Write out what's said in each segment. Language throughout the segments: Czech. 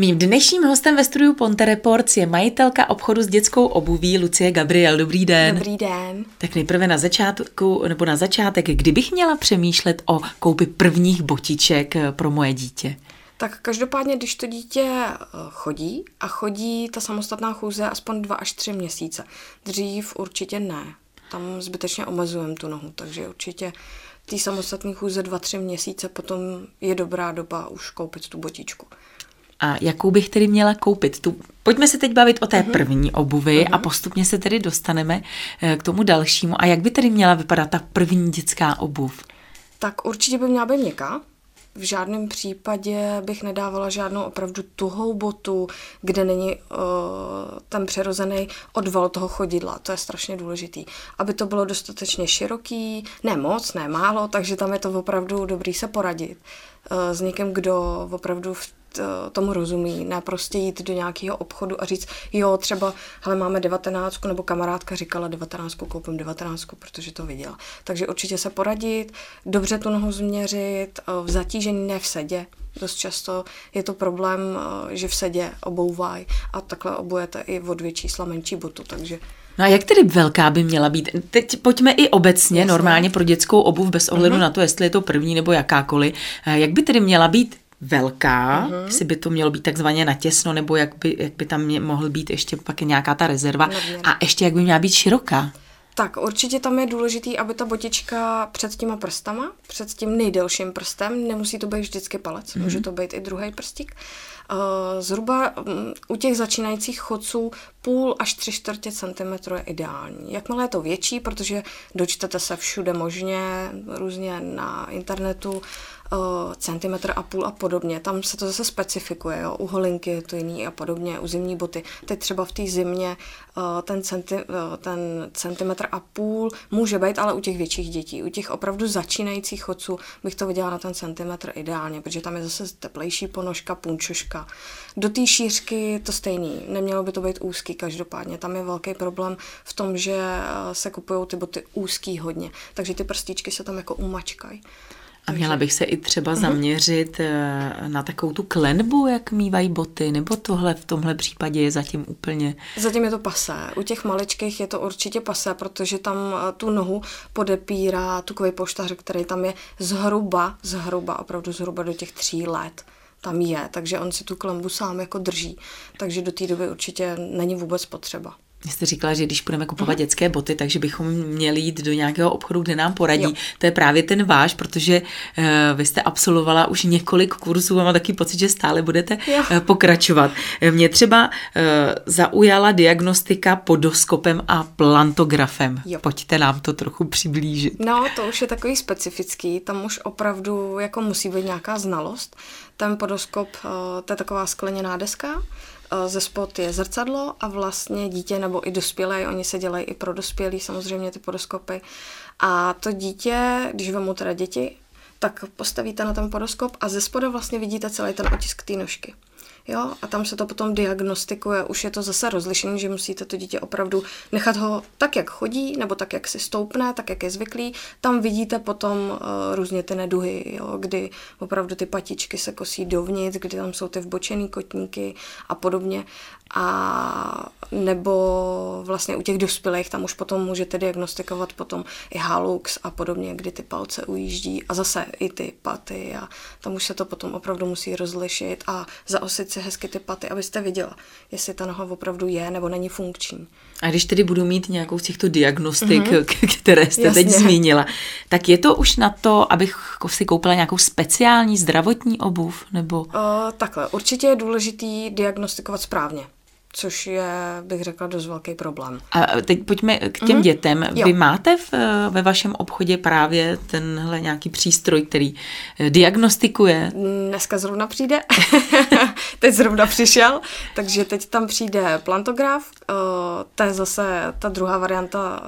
Mým dnešním hostem ve studiu Ponte Reports je majitelka obchodu s dětskou obuví Lucie Gabriel. Dobrý den. Dobrý den. Tak nejprve na začátku, nebo na začátek, kdybych měla přemýšlet o koupi prvních botiček eh, pro moje dítě? Tak každopádně, když to dítě eh, chodí a chodí ta samostatná chůze aspoň dva až tři měsíce. Dřív určitě ne. Tam zbytečně omezujeme tu nohu, takže určitě ty samostatné chůze dva, tři měsíce potom je dobrá doba už koupit tu botičku. A jakou bych tedy měla koupit? Tu, pojďme se teď bavit o té uh-huh. první obuvi uh-huh. a postupně se tedy dostaneme eh, k tomu dalšímu. A jak by tedy měla vypadat ta první dětská obuv? Tak určitě by měla být měkká, v žádném případě bych nedávala žádnou opravdu tuhou botu, kde není uh, ten přirozený odval toho chodidla. To je strašně důležitý. Aby to bylo dostatečně široký, ne moc, ne málo, takže tam je to opravdu dobrý se poradit uh, s někým, kdo opravdu v tomu rozumí, ne prostě jít do nějakého obchodu a říct, jo, třeba, hele, máme devatenáctku, nebo kamarádka říkala devatenáctku, koupím devatenáctku, protože to viděla. Takže určitě se poradit, dobře tu nohu změřit, eh, v zatížení, ne v sedě, Dost často je to problém, eh, že v sedě obouvají a takhle obujete i od dvě čísla menší botu, takže No a jak tedy velká by měla být? Teď pojďme i obecně, Jasně. normálně pro dětskou obuv, bez ohledu uh-huh. na to, jestli je to první nebo jakákoliv. Eh, jak by tedy měla být velká, mm-hmm. jestli by to mělo být takzvaně natěsno, nebo jak by, jak by tam mě, mohl být ještě pak nějaká ta rezerva Nadměr. a ještě jak by měla být široká. Tak určitě tam je důležitý, aby ta botička před těma prstama, před tím nejdelším prstem, nemusí to být vždycky palec, mm-hmm. může to být i druhý prstík, Uh, zhruba um, u těch začínajících chodců půl až tři čtvrtě centimetru je ideální. Jakmile je to větší, protože dočtete se všude možně, různě na internetu, centimetr a půl a podobně. Tam se to zase specifikuje, jo? u holinky je to jiný a podobně, u zimní boty. Teď třeba v té zimě uh, ten, centi, uh, ten centimetr a půl může být, ale u těch větších dětí. U těch opravdu začínajících chodců bych to viděla na ten centimetr ideálně, protože tam je zase teplejší ponožka, punčoška. Do té šířky to stejný, nemělo by to být úzký každopádně. Tam je velký problém v tom, že se kupují ty boty úzký hodně, takže ty prstíčky se tam jako umačkají. A měla bych se i třeba mhm. zaměřit uh-huh. na takovou tu klenbu, jak mývají boty, nebo tohle v tomhle případě je zatím úplně... Zatím je to pasé. U těch maličkých je to určitě pasé, protože tam eh, tu nohu podepírá tukový poštař, který tam je zhruba, zhruba, opravdu zhruba do těch tří let tam je, takže on si tu klembu sám jako drží. Takže do té doby určitě není vůbec potřeba. Jste říkala, že když budeme kupovat mm. dětské boty, takže bychom měli jít do nějakého obchodu, kde nám poradí. Jo. To je právě ten váš, protože uh, vy jste absolvovala už několik kurzů a mám taky pocit, že stále budete uh, pokračovat. Mě třeba uh, zaujala diagnostika podoskopem a plantografem. Jo. Pojďte nám to trochu přiblížit. No, to už je takový specifický, tam už opravdu jako musí být nějaká znalost. Ten podoskop, uh, to je taková skleněná deska, ze spod je zrcadlo a vlastně dítě nebo i dospělé, oni se dělají i pro dospělí samozřejmě ty podoskopy. A to dítě, když vemu teda děti, tak postavíte na ten podoskop a ze spoda vlastně vidíte celý ten otisk té nožky. Jo, a tam se to potom diagnostikuje, už je to zase rozlišení, že musíte to dítě opravdu nechat ho tak, jak chodí, nebo tak, jak si stoupne, tak, jak je zvyklý. Tam vidíte potom uh, různě ty neduhy, jo, kdy opravdu ty patičky se kosí dovnitř, kdy tam jsou ty vbočený kotníky a podobně a nebo vlastně u těch dospělých tam už potom můžete diagnostikovat potom i halux a podobně, kdy ty palce ujíždí a zase i ty paty a tam už se to potom opravdu musí rozlišit a zaosit si hezky ty paty, abyste viděla, jestli ta noha opravdu je nebo není funkční. A když tedy budu mít nějakou z těchto diagnostik, mm-hmm. které jste Jasně. teď zmínila, tak je to už na to, abych si koupila nějakou speciální zdravotní obuv? Nebo... Uh, takhle, určitě je důležitý diagnostikovat správně což je, bych řekla, dost velký problém. A teď pojďme k těm mm-hmm. dětem. Jo. Vy máte v, ve vašem obchodě právě tenhle nějaký přístroj, který eh, diagnostikuje? Dneska zrovna přijde. teď zrovna přišel, takže teď tam přijde plantograf. Uh, to je zase ta druhá varianta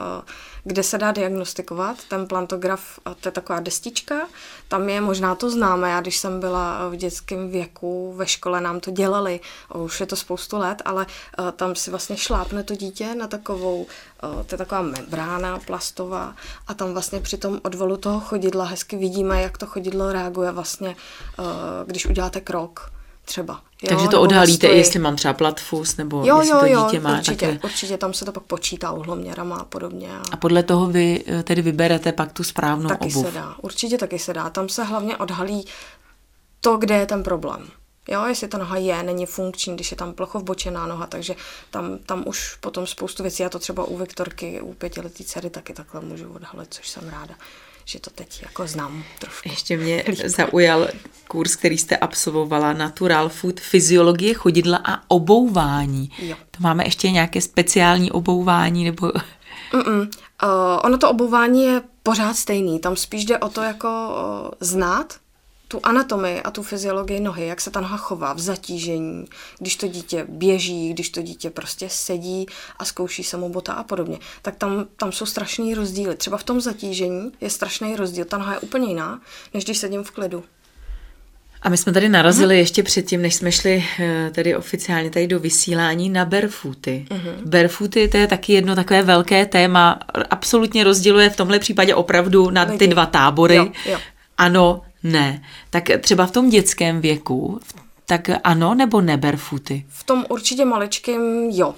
kde se dá diagnostikovat. Ten plantograf, to je taková destička, tam je, možná to známe, já když jsem byla v dětském věku, ve škole nám to dělali, už je to spoustu let, ale eh, tam si vlastně šlápne to dítě na takovou, eh, to je taková membrána plastová a tam vlastně při tom odvalu toho chodidla hezky vidíme, jak to chodidlo reaguje vlastně, eh, když uděláte krok třeba. Jo, Takže to odhalíte, jestli mám třeba platfus, nebo jo, jestli jo, to dítě jo, má. Určitě, také... určitě, tam se to pak počítá uhloměrama a podobně. A... a podle toho vy eh, tedy vyberete pak tu správnou taky obuv. se dá, určitě taky se dá. Tam se hlavně odhalí to, kde je ten problém. Jo, jestli ta noha je, není funkční, když je tam vbočená noha, takže tam, tam už potom spoustu věcí, já to třeba u Viktorky, u pětiletý dcery taky takhle můžu odhalit, což jsem ráda že to teď jako znám trošku. Ještě mě zaujal kurz, který jste absolvovala, Natural Food, fyziologie chodidla a obouvání. Jo. To máme ještě nějaké speciální obouvání nebo... Mm-mm. Uh, ono to obouvání je pořád stejný. Tam spíš jde o to jako uh, znát tu anatomii a tu fyziologii nohy, jak se ta noha chová v zatížení, když to dítě běží, když to dítě prostě sedí a zkouší se mu bota a podobně, tak tam, tam jsou strašný rozdíly. Třeba v tom zatížení je strašný rozdíl. Ta noha je úplně jiná, než když sedím v klidu. A my jsme tady narazili uh-huh. ještě předtím, než jsme šli eh, tedy oficiálně tady do vysílání na barefooty. Uh-huh. Barefooty to je taky jedno takové velké téma, absolutně rozděluje v tomhle případě opravdu na ty dva tábory. Jo, jo. Ano, ne. Tak třeba v tom dětském věku, tak ano nebo ne barefooty? V tom určitě maličkým jo.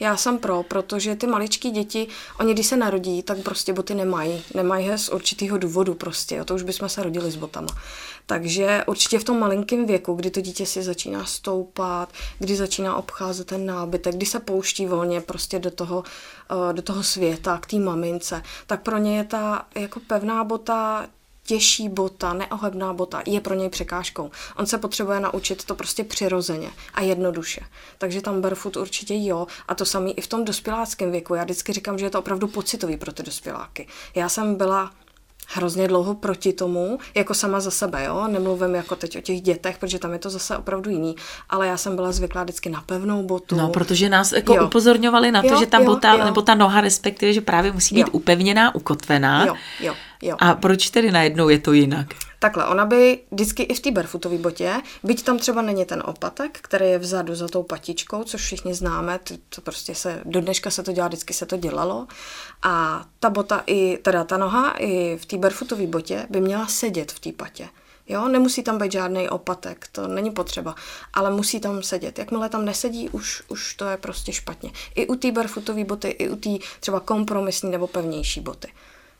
Já jsem pro, protože ty maličký děti, oni když se narodí, tak prostě boty nemají. Nemají je z určitého důvodu prostě, jo, to už bychom se rodili s botama. Takže určitě v tom malinkém věku, kdy to dítě si začíná stoupat, kdy začíná obcházet ten nábytek, kdy se pouští volně prostě do toho, eh, do toho světa, k té mamince, tak pro ně je ta jako pevná bota těžší bota, neohebná bota je pro něj překážkou. On se potřebuje naučit to prostě přirozeně a jednoduše. Takže tam barefoot určitě jo. A to samý i v tom dospěláckém věku. Já vždycky říkám, že je to opravdu pocitový pro ty dospěláky. Já jsem byla hrozně dlouho proti tomu, jako sama za sebe, jo, nemluvím jako teď o těch dětech, protože tam je to zase opravdu jiný, ale já jsem byla zvyklá vždycky na pevnou botu. No, protože nás jako jo. upozorňovali na to, jo, že ta jo, bota, jo. nebo ta noha respektive, že právě musí být jo. upevněná, ukotvená. Jo, jo, jo. A proč tedy najednou je to jinak? Takhle, ona by vždycky i v té barefootové botě, byť tam třeba není ten opatek, který je vzadu za tou patičkou, což všichni známe, to, to prostě se, do dneška se to dělá, vždycky se to dělalo. A ta bota i, teda ta noha i v té barefootové botě by měla sedět v té patě. Jo, nemusí tam být žádný opatek, to není potřeba, ale musí tam sedět. Jakmile tam nesedí, už, už to je prostě špatně. I u té barefootové boty, i u té třeba kompromisní nebo pevnější boty.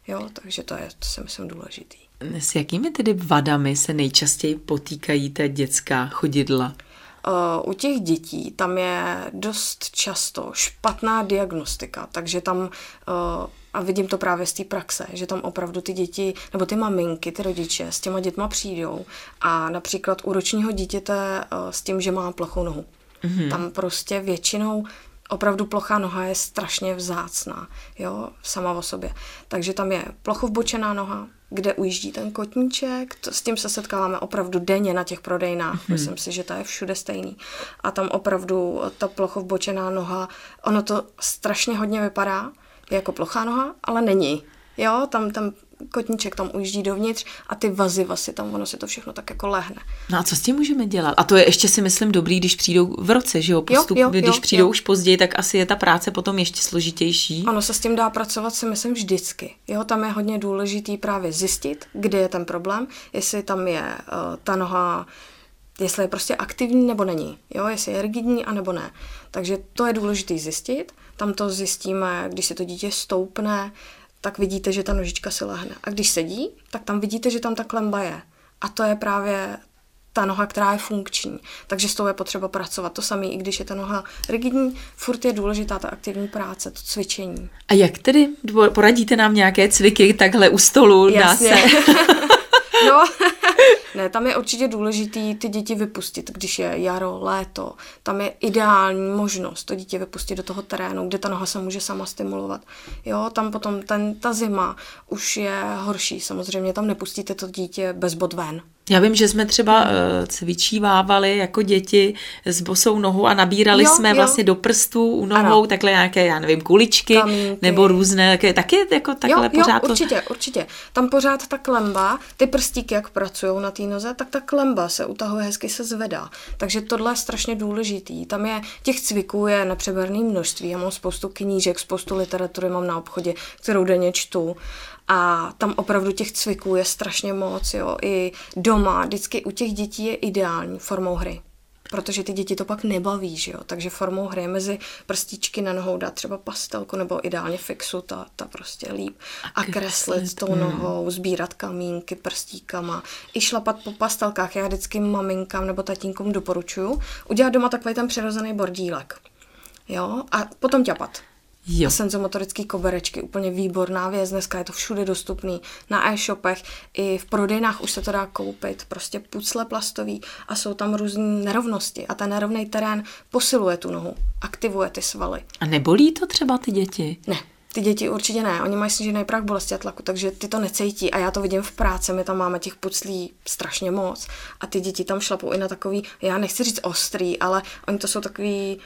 Jo, takže to je, to si myslím, důležitý. S jakými tedy vadami se nejčastěji potýkají ta dětská chodidla? U těch dětí tam je dost často špatná diagnostika, takže tam, a vidím to právě z té praxe, že tam opravdu ty děti, nebo ty maminky, ty rodiče s těma dětma přijdou a například u ročního dítěte s tím, že má plochou nohu. Mm-hmm. Tam prostě většinou opravdu plochá noha je strašně vzácná, jo, sama o sobě. Takže tam je vbočená noha, kde ujíždí ten kotníček, to, s tím se setkáváme opravdu denně na těch prodejnách, mm-hmm. myslím si, že to je všude stejný. A tam opravdu ta vbočená noha, ono to strašně hodně vypadá jako plochá noha, ale není. Jo, tam ten kotníček tam ujíždí dovnitř a ty vazy vlastně tam ono si to všechno tak jako lehne. No a co s tím můžeme dělat? A to je ještě si myslím dobrý, když přijdou v roce, že jo? Postup, jo, jo když jo, přijdou jo. už později, tak asi je ta práce potom ještě složitější. Ono se s tím dá pracovat si myslím vždycky. Jo, tam je hodně důležitý právě zjistit, kde je ten problém, jestli tam je uh, ta noha jestli je prostě aktivní nebo není, jo, jestli je rigidní a nebo ne. Takže to je důležité zjistit. Tam to zjistíme, když se to dítě stoupne, tak vidíte, že ta nožička se lehne. A když sedí, tak tam vidíte, že tam ta klemba je. A to je právě ta noha, která je funkční. Takže s tou je potřeba pracovat. To samé, i když je ta noha rigidní, furt je důležitá ta aktivní práce, to cvičení. A jak tedy poradíte nám nějaké cviky takhle u stolu? Jasně. Dá se? no, ne, tam je určitě důležitý ty děti vypustit, když je jaro, léto. Tam je ideální možnost to dítě vypustit do toho terénu, kde ta noha se může sama stimulovat. Jo, tam potom ten, ta zima už je horší. Samozřejmě tam nepustíte to dítě bez bod ven. Já vím, že jsme třeba uh, cvičívávali jako děti s bosou nohou a nabírali jo, jsme jo. vlastně do prstů u nohou ano. takhle nějaké, já nevím, kuličky Kamínky. nebo různé, také, taky jako takhle jo, pořád. Jo, určitě, to... určitě. Tam pořád ta klemba, ty prstíky, jak pracují na té noze, tak ta klemba se utahuje, hezky se zvedá. Takže tohle je strašně důležitý. Tam je, těch cviků je nepřeberné množství. Já mám spoustu knížek, spoustu literatury mám na obchodě, kterou denně čtu. A tam opravdu těch cviků je strašně moc, jo. I doma, vždycky u těch dětí je ideální formou hry. Protože ty děti to pak nebaví, že jo. Takže formou hry mezi prstíčky na nohou dát třeba pastelku nebo ideálně fixu, ta, ta prostě líp. A, a kreslit tou nohou, sbírat kamínky prstíkama, i šlapat po pastelkách. Já vždycky maminkám nebo tatínkům doporučuju udělat doma takový ten přirozený bordílek. Jo, a potom ťapat. Jo. A senzomotorický koberečky, úplně výborná věc, dneska je to všude dostupný, na e-shopech, i v prodejnách už se to dá koupit, prostě pucle plastový a jsou tam různé nerovnosti a ten nerovný terén posiluje tu nohu, aktivuje ty svaly. A nebolí to třeba ty děti? Ne, ty děti určitě ne, oni mají snížený prach bolesti a tlaku, takže ty to necítí a já to vidím v práci, my tam máme těch puclí strašně moc a ty děti tam šlapou i na takový, já nechci říct ostrý, ale oni to jsou takový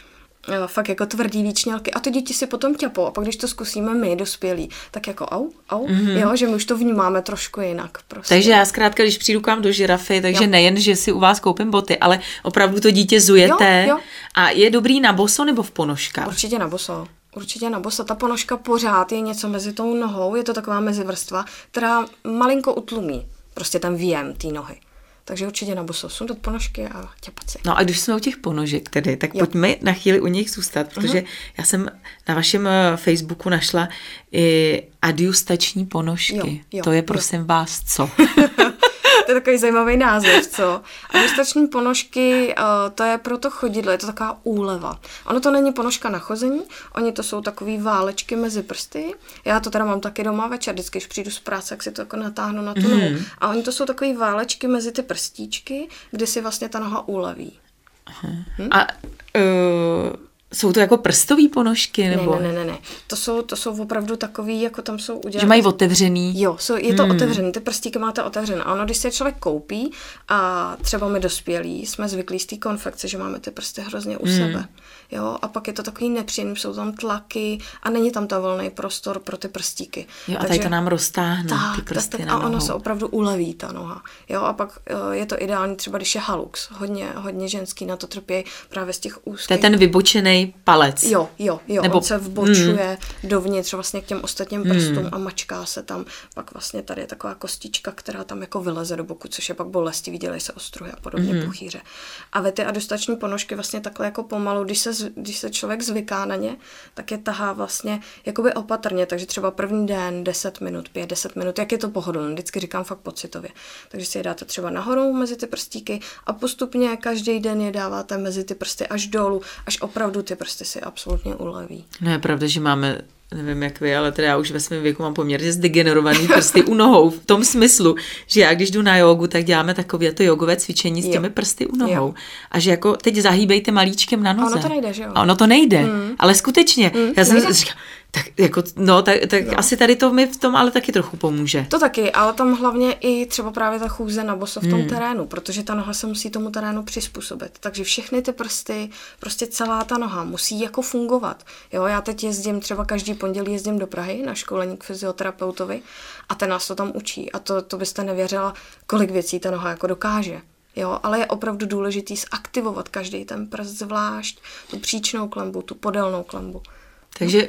fakt jako tvrdý výčnělky a ty děti si potom ťapou a pak když to zkusíme my, dospělí, tak jako au, au, mm-hmm. jo, že my už to vnímáme trošku jinak. Prostě. Takže já zkrátka, když přijdu k vám do žirafy, takže jo. nejen, že si u vás koupím boty, ale opravdu to dítě zujete jo, jo. a je dobrý na boso nebo v ponožkách? Určitě na boso. Určitě na boso. Ta ponožka pořád je něco mezi tou nohou, je to taková mezivrstva, která malinko utlumí prostě ten výjem té nohy. Takže určitě na boso sundat ponožky a těpat si. No a když jsme u těch ponožek tedy, tak jo. pojďme na chvíli u nich zůstat, protože uh-huh. já jsem na vašem eh, Facebooku našla i adjustační ponožky. Jo, jo, to je prosím jo. vás co? to je takový zajímavý název, co? A dostační ponožky, uh, to je pro to chodidlo, je to taková úleva. Ono to není ponožka na chození, oni to jsou takové válečky mezi prsty. Já to teda mám taky doma večer, vždycky, když přijdu z práce, jak si to jako natáhnu na tu mm. nohu. A oni to jsou takové válečky mezi ty prstíčky, kde si vlastně ta noha úleví. Hm? A uh jsou to jako prstové ponožky? Nebo? Ne, ne, ne, ne. To jsou, to jsou opravdu takový, jako tam jsou udělané. Že mají otevřený? Jo, jsou, je to hmm. otevřený, ty prstíky máte otevřené. A ono, když se člověk koupí a třeba my dospělí, jsme zvyklí z té konfekce, že máme ty prsty hrozně u hmm. sebe. Jo, a pak je to takový nepříjemný, jsou tam tlaky a není tam ta volný prostor pro ty prstíky. Jo, a tady to nám roztáhne tak, ty prsty tak, na A ono se opravdu uleví ta noha. Jo, a pak eh, je to ideální třeba, když je halux. Hodně, hodně ženský na to trpí právě z těch úzkých. To je ten vybočený palec. Jo, jo, jo. Nebo... On se vbočuje mm. dovnitř vlastně k těm ostatním prstům mm. a mačká se tam. Pak vlastně tady je taková kostička, která tam jako vyleze do boku, což je pak bolestivý, dělají se ostruhy a podobně mm. puchýře. A ve ty adostační ponožky vlastně takhle jako pomalu, když se, když se člověk zvyká na ně, tak je tahá vlastně jakoby opatrně, takže třeba první den 10 minut, 5, 10 minut, jak je to pohodlné, vždycky říkám fakt pocitově. Takže si je dáte třeba nahoru mezi ty prstíky a postupně každý den je dáváte mezi ty prsty až dolů, až opravdu ty prsty si absolutně uleví. No je pravda, že máme nevím jak vy, ale teda já už ve svém věku mám poměrně zdegenerovaný prsty u nohou, v tom smyslu, že já když jdu na jogu, tak děláme takové to jogové cvičení s těmi jo. prsty u nohou. Jo. A že jako teď zahýbejte malíčkem na noze. A ono to nejde, že jo? A ono to nejde, mm. ale skutečně. Mm. Já jsem říkala, tak, jako, no, tak, tak no. asi tady to mi v tom ale taky trochu pomůže. To taky, ale tam hlavně i třeba právě ta chůze na boso v tom hmm. terénu, protože ta noha se musí tomu terénu přizpůsobit. Takže všechny ty prsty, prostě celá ta noha musí jako fungovat. Jo, já teď jezdím, třeba každý pondělí jezdím do Prahy na školení k fyzioterapeutovi a ten nás to tam učí. A to, to byste nevěřila, kolik věcí ta noha jako dokáže. Jo, ale je opravdu důležitý zaktivovat každý ten prst zvlášť, tu příčnou klembu, tu podélnou klembu. Takže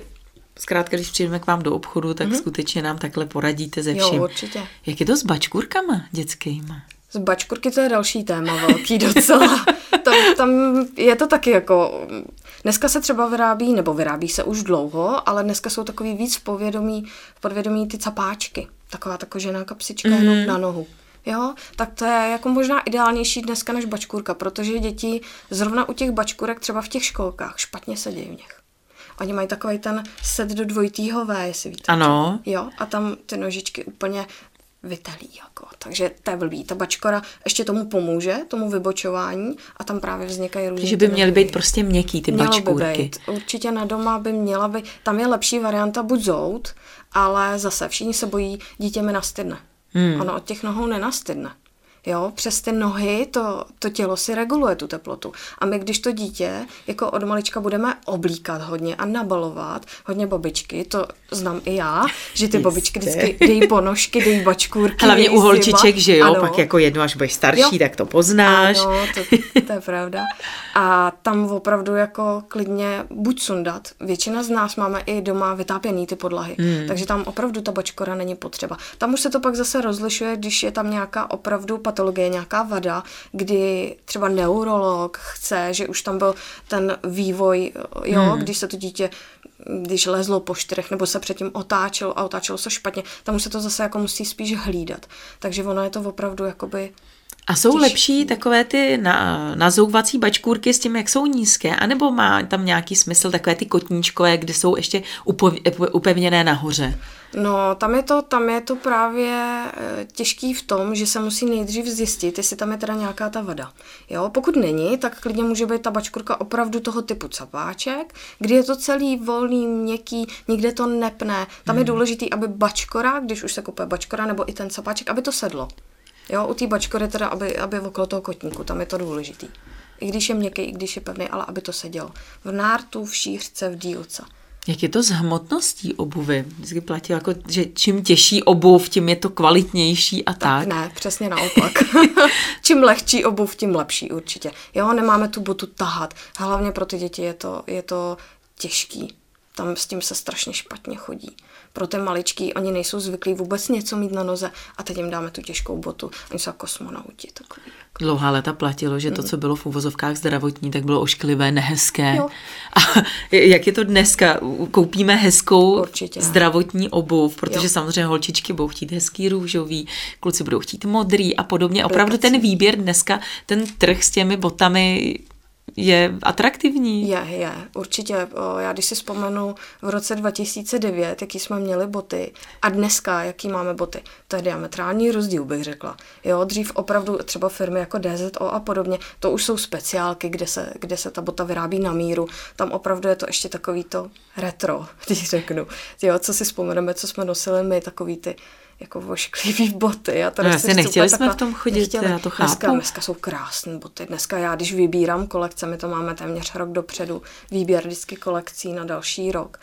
zkrátka, když přijdeme k vám do obchodu, tak mm-hmm. skutečně nám takhle poradíte ze vším. Jo, určitě. Jak je to s bačkurkama dětskýma? Z bačkurky to je další téma velký docela. tam, tam je to taky jako... Dneska se třeba vyrábí, nebo vyrábí se už dlouho, ale dneska jsou takový víc povědomí, podvědomí ty capáčky. Taková ta kožená kapsička mm-hmm. jenom na nohu. Jo, tak to je jako možná ideálnější dneska než bačkurka, protože děti zrovna u těch bačkurek třeba v těch školkách špatně sedí v nich. Oni mají takový ten set do dvojitýho V, jestli víte. Ano. Jo, a tam ty nožičky úplně vytelí. Jako. Takže to je blbý. Ta bačkora ještě tomu pomůže, tomu vybočování a tam právě vznikají různé. Takže by měly být prostě měkký ty Mělo bačkurky. By být. Určitě na doma by měla být. Tam je lepší varianta buď zout, ale zase všichni se bojí, dítě mi nastydne. Hmm. Ono od těch nohou nenastydne. Jo, přes ty nohy to, to tělo si reguluje tu teplotu. A my, když to dítě jako od malička budeme oblíkat hodně a nabalovat, hodně babičky, to znám i já, že ty babičky vždycky dejí ponožky, dejí bačkůrky. Hlavně u holčiček, že jo, ano. pak jako jedno, až budeš starší, jo. tak to poznáš. Ano, to, to je pravda. A tam opravdu jako klidně buď sundat. Většina z nás máme i doma vytápěný ty podlahy, hmm. takže tam opravdu ta bačkora není potřeba. Tam už se to pak zase rozlišuje, když je tam nějaká opravdu patologie, nějaká vada, kdy třeba neurolog chce, že už tam byl ten vývoj, jo, hmm. když se to dítě když lezlo po čtyřech, nebo se předtím otáčelo a otáčelo se špatně, tam už se to zase jako musí spíš hlídat. Takže ono je to opravdu jakoby a jsou těžký. lepší takové ty na, nazouvací bačkůrky s tím, jak jsou nízké, anebo má tam nějaký smysl takové ty kotníčkové, kde jsou ještě upevněné nahoře? No, tam je to, tam je to právě eh, těžký v tom, že se musí nejdřív zjistit, jestli tam je teda nějaká ta vada. Jo, pokud není, tak klidně může být ta bačkurka opravdu toho typu capáček, kdy je to celý volný, měkký, nikde to nepne. Tam hmm. je důležitý, aby bačkora, když už se kupuje bačkora, nebo i ten capáček, aby to sedlo. Jo, u té bačkory teda, aby, aby okolo toho kotníku, tam je to důležitý. I když je měkký, i když je pevný, ale aby to sedělo. V nártu, v šířce, v dílce. Jak je to s hmotností obuvy? Vždycky platí jako, že čím těžší obuv, tím je to kvalitnější a tak. tak. Ne, přesně naopak. čím lehčí obuv, tím lepší určitě. Jo, nemáme tu botu tahat. Hlavně pro ty děti je to, je to těžký. Tam s tím se strašně špatně chodí pro ty maličký, oni nejsou zvyklí vůbec něco mít na noze a teď jim dáme tu těžkou botu. Oni jsou kosmonauti takový. Jako. Dlouhá léta platilo, že to, co bylo v uvozovkách zdravotní, tak bylo ošklivé, nehezké. Jo. A jak je to dneska? Koupíme hezkou Určitě. zdravotní obuv, protože jo. samozřejmě holčičky budou chtít hezký růžový, kluci budou chtít modrý a podobně. Opravdu ten výběr dneska, ten trh s těmi botami je atraktivní. Je, je, určitě. Já když si vzpomenu v roce 2009, jaký jsme měli boty a dneska, jaký máme boty, to je diametrální rozdíl, bych řekla. Jo, dřív opravdu třeba firmy jako DZO a podobně, to už jsou speciálky, kde se, kde se ta bota vyrábí na míru. Tam opravdu je to ještě takový to retro, když řeknu. Jo, co si vzpomeneme, co jsme nosili my, takový ty jako vošklivý boty. A to no, jasně, nechtěli jsme v tom chodit, nechtěli. já to chápu. Dneska, dneska jsou krásné boty. Dneska já, když vybírám kolekce, my to máme téměř rok dopředu, výběr vždycky kolekcí na další rok.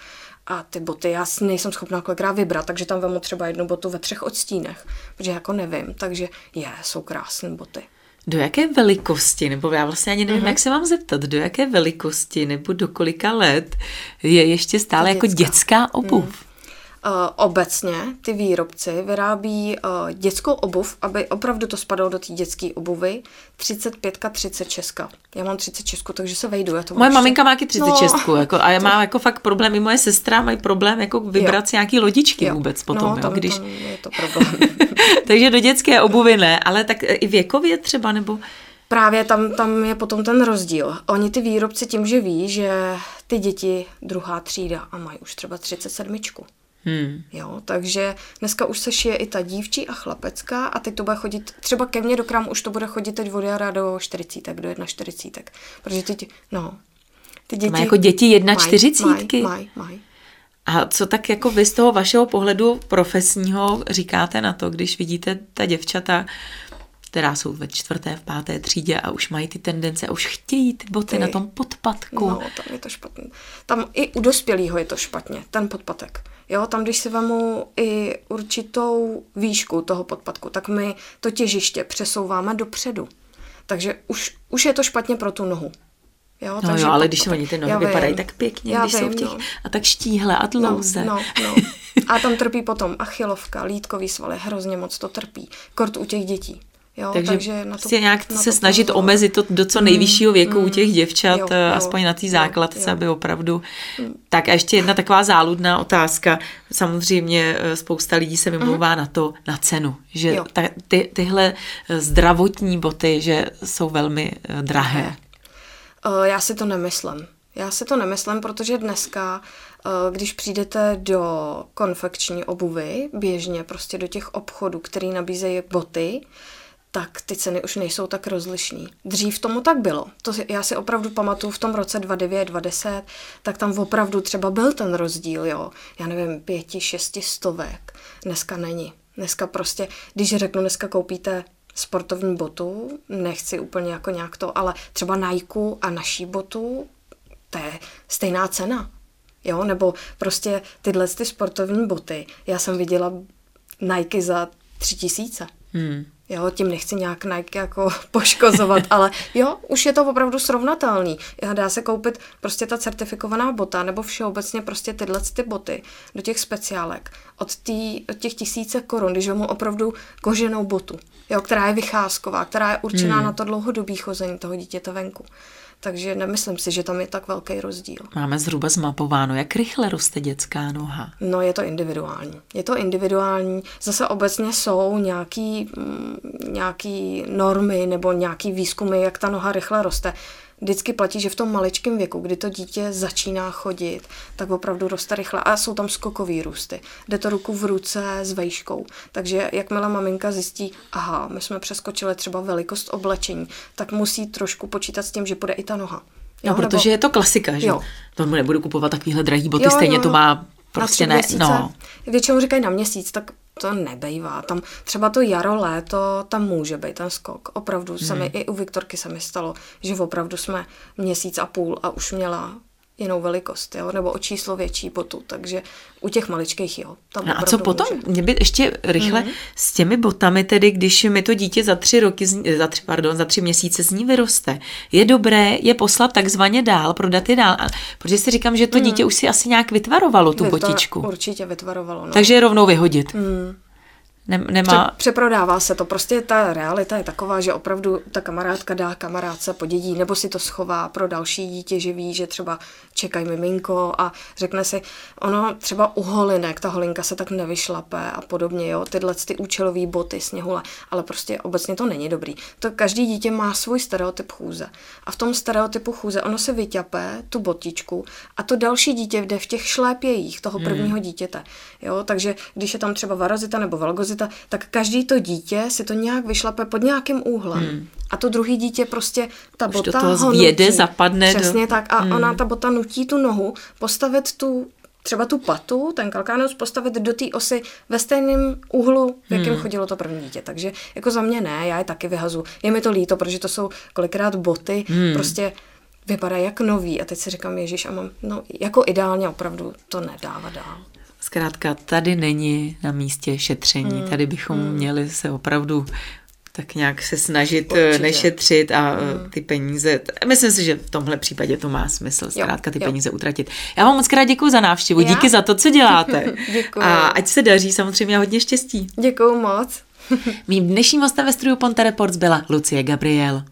A ty boty já si nejsem schopná kolikrát vybrat, takže tam vemu třeba jednu botu ve třech odstínech, protože jako nevím, takže je, jsou krásné boty. Do jaké velikosti, nebo já vlastně ani nevím, uh-huh. jak se mám zeptat, do jaké velikosti nebo do kolika let je ještě stále jako dětská obuv? Hmm. Uh, obecně ty výrobci vyrábí uh, dětskou obuv, aby opravdu to spadalo do té dětské obuvy, 35 36. Já mám 36, takže se vejdu. Já to moje maminka má taky 36 no, jako, a já to... mám jako fakt problém, i moje sestra mají problém jako vybrat jo. si nějaký lodičky jo. vůbec potom. No, tam, jo, když... tam je to problém. takže do dětské obuvy ne, ale tak i věkově třeba, nebo... Právě tam, tam je potom ten rozdíl. Oni ty výrobci tím, že ví, že ty děti druhá třída a mají už třeba 37. Hmm. Jo, takže dneska už se šije i ta dívčí a chlapecká a teď to bude chodit, třeba ke mně do krámu už to bude chodit teď od jara do 40, do 41, protože teď, no, ty děti... Má jako děti jedna čtyřicítky? Maj, maj. A co tak jako vy z toho vašeho pohledu profesního říkáte na to, když vidíte ta děvčata, která jsou ve čtvrté, v páté třídě a už mají ty tendence a už chtějí ty boty ty. na tom podpatku. No, tam je to špatně. Tam i u dospělého je to špatně, ten podpatek. Jo, tam když si vemu i určitou výšku toho podpadku, tak my to těžiště přesouváme dopředu. Takže už, už je to špatně pro tu nohu. Jo, no takže jo, ale když oni ty nohy vypadají vím, tak pěkně, když vím, jsou v těch, no. a tak štíhle a dlouze. No, no, no. A tam trpí potom achilovka, lítkový svaly, hrozně moc to trpí. Kort u těch dětí. Jo, takže, takže na to, prostě nějak na se to snažit pozor. omezit to do co nejvyššího věku mm, u těch děvčat, jo, jo, aspoň na té základce, jo, jo. aby opravdu... Mm. Tak a ještě jedna taková záludná otázka. Samozřejmě eh, spousta lidí se vymlouvá mm. na to, na cenu, že ta, ty, tyhle eh, zdravotní boty, že jsou velmi eh, drahé. Já si to nemyslím. Já si to nemyslím, protože dneska, když přijdete do konfekční obuvy, běžně prostě do těch obchodů, který nabízejí boty, tak ty ceny už nejsou tak rozlišní. Dřív tomu tak bylo. To já si opravdu pamatuju v tom roce 29, 20, tak tam opravdu třeba byl ten rozdíl, jo. Já nevím, pěti, šesti stovek. Dneska není. Dneska prostě, když řeknu, dneska koupíte sportovní botu, nechci úplně jako nějak to, ale třeba Nike a naší botu, to je stejná cena. Jo, nebo prostě tyhle ty sportovní boty, já jsem viděla Nike za tři tisíce. Hmm. Jo, tím nechci nějak Nike jako poškozovat, ale jo, už je to opravdu srovnatelný. Dá se koupit prostě ta certifikovaná bota nebo všeobecně prostě tyhle ty boty do těch speciálek od, tý, od těch tisíce korun, když mu opravdu koženou botu, jo, která je vycházková, která je určená hmm. na to dlouhodobý chození toho dítěte venku. Takže nemyslím si, že tam je tak velký rozdíl. Máme zhruba zmapováno, jak rychle roste dětská noha. No je to individuální. Je to individuální. Zase obecně jsou nějaký, mm, nějaký normy nebo nějaký výzkumy, jak ta noha rychle roste vždycky platí, že v tom maličkém věku, kdy to dítě začíná chodit, tak opravdu roste rychle a jsou tam skokový růsty. Jde to ruku v ruce s vejškou. Takže jakmile maminka zjistí, aha, my jsme přeskočili třeba velikost oblečení, tak musí trošku počítat s tím, že bude i ta noha. Jo, no, protože nebo... je to klasika, že? Jo. To nebudu kupovat takovýhle drahý boty, jo, stejně jo, jo. to má prostě ne. No. Většinou říkají na měsíc, tak to nebejvá. Tam třeba to jaro, léto, tam může být ten skok. Opravdu hmm. se mi i u Viktorky se mi stalo, že opravdu jsme měsíc a půl a už měla jinou velikost, jo? nebo o číslo větší botu, takže u těch maličkých, jo. Tam no a co potom? Může. Mě by ještě rychle mm-hmm. s těmi botami, tedy když mi to dítě za tři roky, za tři, pardon, za tři měsíce z ní vyroste, je dobré je poslat takzvaně dál, prodat je dál, protože si říkám, že to mm. dítě už si asi nějak vytvarovalo tu Vytvar, botičku. Určitě vytvarovalo, no. Takže je rovnou vyhodit. Mm ne, nemá... Přeprodává se to. Prostě ta realita je taková, že opravdu ta kamarádka dá kamarádce podědí, nebo si to schová pro další dítě, že ví, že třeba čekají miminko a řekne si, ono třeba u holinek, ta holinka se tak nevyšlape a podobně, jo, tyhle ty účelové boty, sněhule, ale prostě obecně to není dobrý. To každý dítě má svůj stereotyp chůze. A v tom stereotypu chůze ono se vyťape tu botičku a to další dítě jde v těch šlépějích toho hmm. prvního hmm. dítěte. Jo, takže když je tam třeba varazita nebo valgozita, ta, tak každý to dítě si to nějak vyšlape pod nějakým úhlem. Hmm. A to druhý dítě prostě, ta Už bota do toho ho nutí. zapadne. Přesně do... tak. A hmm. ona, ta bota nutí tu nohu postavit tu třeba tu patu, ten kalkáneus postavit do té osy ve stejném úhlu, v jakém hmm. chodilo to první dítě. Takže jako za mě ne, já je taky vyhazu. Je mi to líto, protože to jsou kolikrát boty, hmm. prostě vypadá jak nový a teď si říkám, Ježíš, a mám, no jako ideálně opravdu to nedává dál. Zkrátka, tady není na místě šetření. Hmm. Tady bychom hmm. měli se opravdu tak nějak se snažit eh, Určitě. nešetřit a hmm. ty peníze. Myslím si, že v tomhle případě to má smysl, zkrátka ty jo. peníze utratit. Já vám moc krát děkuji za návštěvu, Já? díky za to, co děláte. děkuji. A ať se daří, samozřejmě a hodně štěstí. Děkuji moc. Mým dnešním hostem ve studiu Ponte Reports byla Lucie Gabriel.